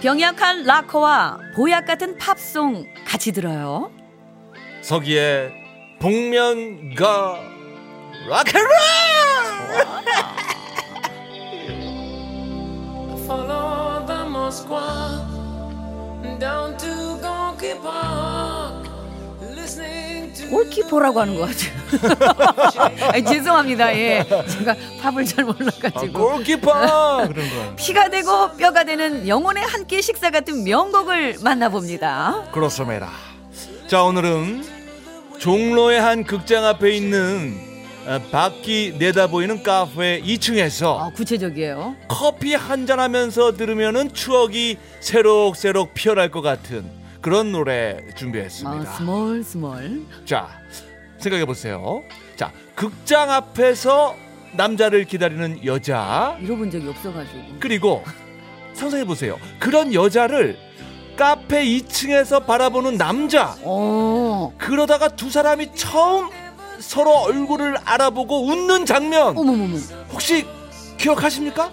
병약한 락커와 보약 같은 팝송 같이 들어요. 서기의 복면가 락앤롤 Follow the Moskwa down to Gonky Park. 골키퍼라고 하는 것 같아요. 아니, 죄송합니다. 예. 제가 팝을 잘 아, 몰라가지고. 골키퍼 그런 거 피가 되고 뼈가 되는 영혼의 한 끼 식사 같은 명곡을 만나봅니다. 그렇습니다. 자 오늘은 종로의 한 극장 앞에 있는 어, 밖이 내다보이는 카페 2층에서 아, 구체적이에요. 커피 한 잔 하면서 들으면은 추억이 새록새록 피어날 것 같은 그런 노래 아, 준비했습니다. 스멀스멀. 자, 생각해 보세요. 자, 극장 앞에서 남자를 기다리는 여자 잃어본 적이 없어가지고. 그리고 상상해 보세요. 그런 여자를 카페 2층에서 바라보는 남자. 어, 그러다가 두 사람이 처음 서로 얼굴을 알아보고 웃는 장면 어머머머. 혹시 기억하십니까?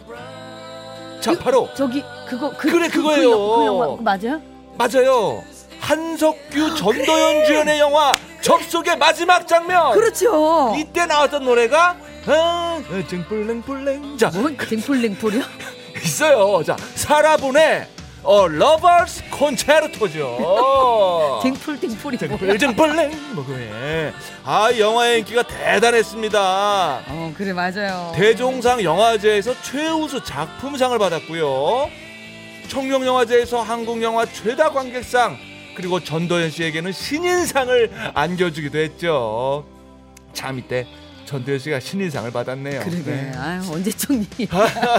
자, 바로 저기 그거 그, 그래, 그, 그거예요. 그, 영- 그 영화 맞아요? 맞아요. 한석규 전도연 주연의 영화 접속의 마지막 장면. 그렇죠. 이때 나왔던 노래가 아, 증뿔랭뿔랭 자뭔 댕풀댕풀이요? 있어요 자 사라본의 어 러버스 콘체르토죠 뭐야? 증뿔증뿔랭 뭐 그래 아 영화의 인기가 대단했습니다 어 그래 맞아요. 대종상 영화제에서 최우수 작품상을 받았고요 청룡영화제에서 한국영화 최다 관객상 그리고 전도연 씨에게는 신인상을 안겨주기도 했죠 참 이때 전도연 씨가 신인상을 받았네요 그러게. 네. 아유 언제적 일이.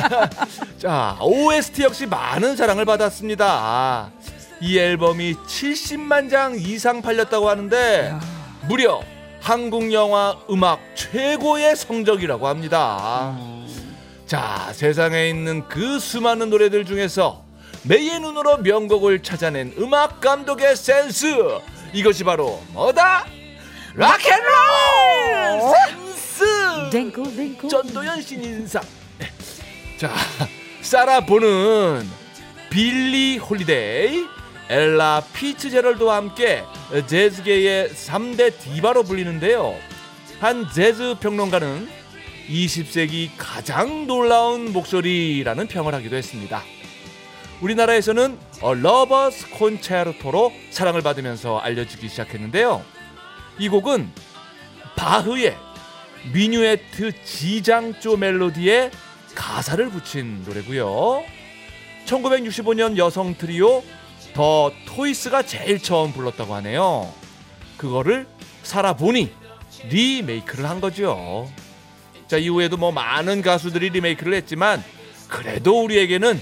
자, OST 역시 많은 사랑을 받았습니다. 이 앨범이 70만 장 이상 팔렸다고 하는데 무려 한국 영화 음악 최고의 성적이라고 합니다. 자, 세상에 있는 그 수많은 노래들 중에서 매의 눈으로 명곡을 찾아낸 음악 감독의 센스 이것이 바로 뭐다? rock and roll 센스. 전도연 신인상. 네. 자, 사라 본은 빌리 홀리데이, 엘라 피츠제럴드와 함께 재즈계의 3대 디바로 불리는데요. 한 재즈 평론가는 20세기 가장 놀라운 목소리라는 평을 하기도 했습니다. 우리나라에서는 A Lover's Concerto로 사랑을 받으면서 알려지기 시작했는데요. 이 곡은 바흐의 미뉴에트 G장조 멜로디에 가사를 붙인 노래고요. 1965년 여성 트리오 더 토이스가 제일 처음 불렀다고 하네요. 그거를 사라보니 리메이크를 한 거죠. 자 이후에도 뭐 많은 가수들이 리메이크를 했지만 그래도 우리에게는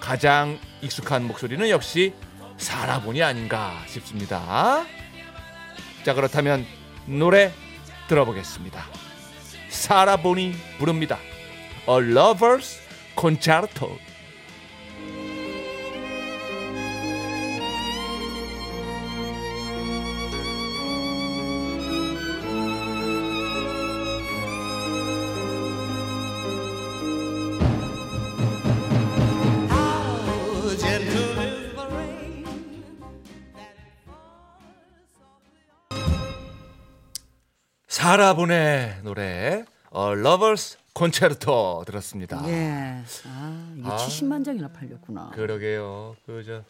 가장 익숙한 목소리는 역시 사라보니 아닌가 싶습니다. 자 그렇다면 노래 들어보겠습니다. 사라보니 부릅니다. A Lover's Concerto. 사라본의 노래 A Lover's Concerto 들었습니다. 예. 아 이게 아. 70만 장이나 팔렸구나. 그러게요. 그저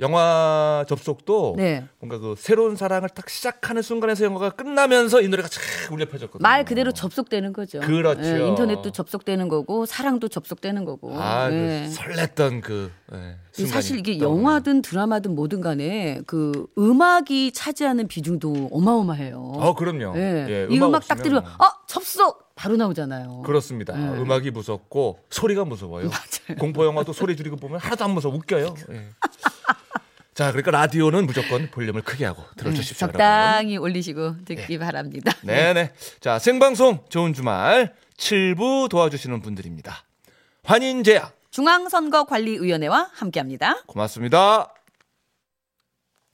영화 접속도 네. 뭔가 그 새로운 사랑을 딱 시작하는 순간에서 영화가 끝나면서 이 노래가 쫙 울려 퍼졌거든요. 말 그대로 접속되는 거죠. 그렇죠. 예, 인터넷도 접속되는 거고 사랑도 접속되는 거고. 아, 예. 그 설�랬던 그 예, 사실 이게. 영화든 드라마든 뭐든 간에 그 음악이 차지하는 비중도 어마어마해요. 어, 그럼요. 예. 예, 이 음악 딱 들으면 뭐. 어 접속 바로 나오잖아요. 그렇습니다. 예. 음악이 무섭고 소리가 무서워요. 공포 영화도 소리 줄이고 보면 하나도 안 무서워 웃겨요. 예. 자, 그러니까 라디오는 무조건 볼륨을 크게 하고 들어주십시오, 여러분. 네, 적당히 올리시고 듣기 바랍니다. 네네. 자, 생방송 좋은 주말 7부 도와주시는 분들입니다. 환인제약 중앙선거관리위원회와 함께합니다. 고맙습니다.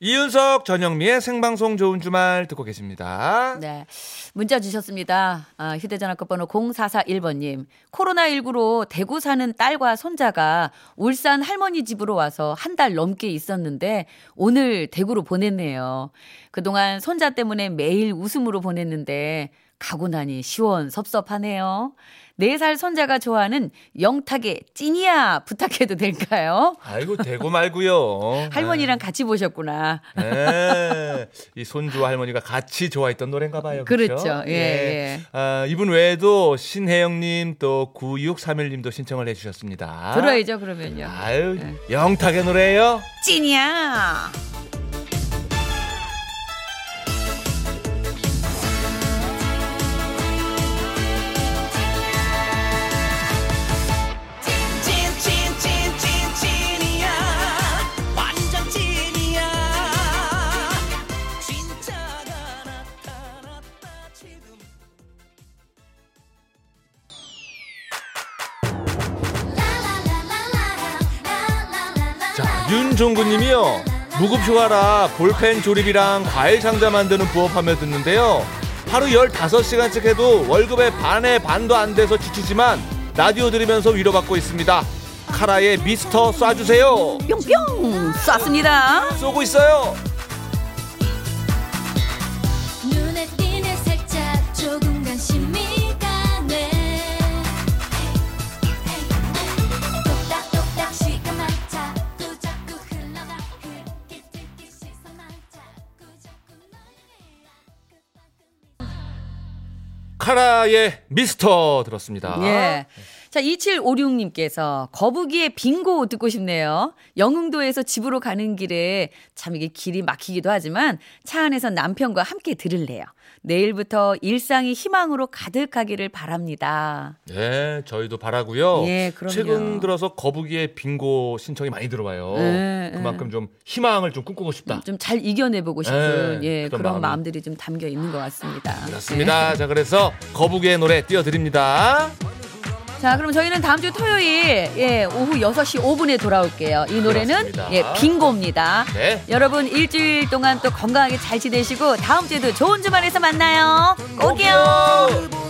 이윤석 전영미의 생방송 좋은 주말 듣고 계십니다. 네. 문자 주셨습니다. 아, 휴대전화 끝번호 0441번님. 코로나19로 대구 사는 딸과 손자가 울산 할머니 집으로 와서 한 달 넘게 있었는데 오늘 대구로 보냈네요. 그동안 손자 때문에 매일 웃음으로 보냈는데 가고 나니 시원섭섭하네요. 4살 손자가 좋아하는 영탁의 찐이야 부탁해도 될까요? 아이고 대고 말고요. 할머니랑 같이 보셨구나. 네. 이 손주와 할머니가 같이 좋아했던 노래인가 봐요. 그렇죠? 그렇죠. 예, 예. 아, 이분 외에도 신혜영 님 또 9631 님도 신청을 해 주셨습니다. 들어야죠 그러면요. 아유, 네. 영탁의 노래예요. 찐이야. 윤종구님이요. 무급휴가라 볼펜 조립이랑 과일 상자 만드는 부업하며 듣는데요. 하루 15시간씩 해도 월급의 반의 반도 안 돼서 지치지만 라디오 들으면서 위로받고 있습니다. 카라의 미스터 쏴주세요. 뿅뿅 쐈습니다. 쏘고 있어요. 카라의 미스터 들었습니다. 예. 자, 2756님께서 거북이의 빙고 듣고 싶네요. 영흥도에서 집으로 가는 길에 참 이게 길이 막히기도 하지만 차 안에서 남편과 함께 들을래요. 내일부터 일상이 희망으로 가득하기를 바랍니다. 네, 저희도 바라고요. 예, 그럼요. 최근 들어서 거북이의 빙고 신청이 많이 들어와요. 예, 그만큼 좀 희망을 좀 꿈꾸고 싶다. 좀 잘 이겨내보고 싶은 예, 예, 그런 그런 마음이. 마음 들이 좀 담겨 있는 것 같습니다. 그렇습니다. 자, 그래서 거북이의 노래 띄워드립니다. 자, 그럼 저희는 다음 주 토요일 예, 오후 6시 5분에 돌아올게요. 이 노래는 그렇습니다. 예, 빙고입니다. 네. 여러분 일주일 동안 또 건강하게 잘 지내시고 다음 주에도 좋은 주말에서 만나요. 꼭이요.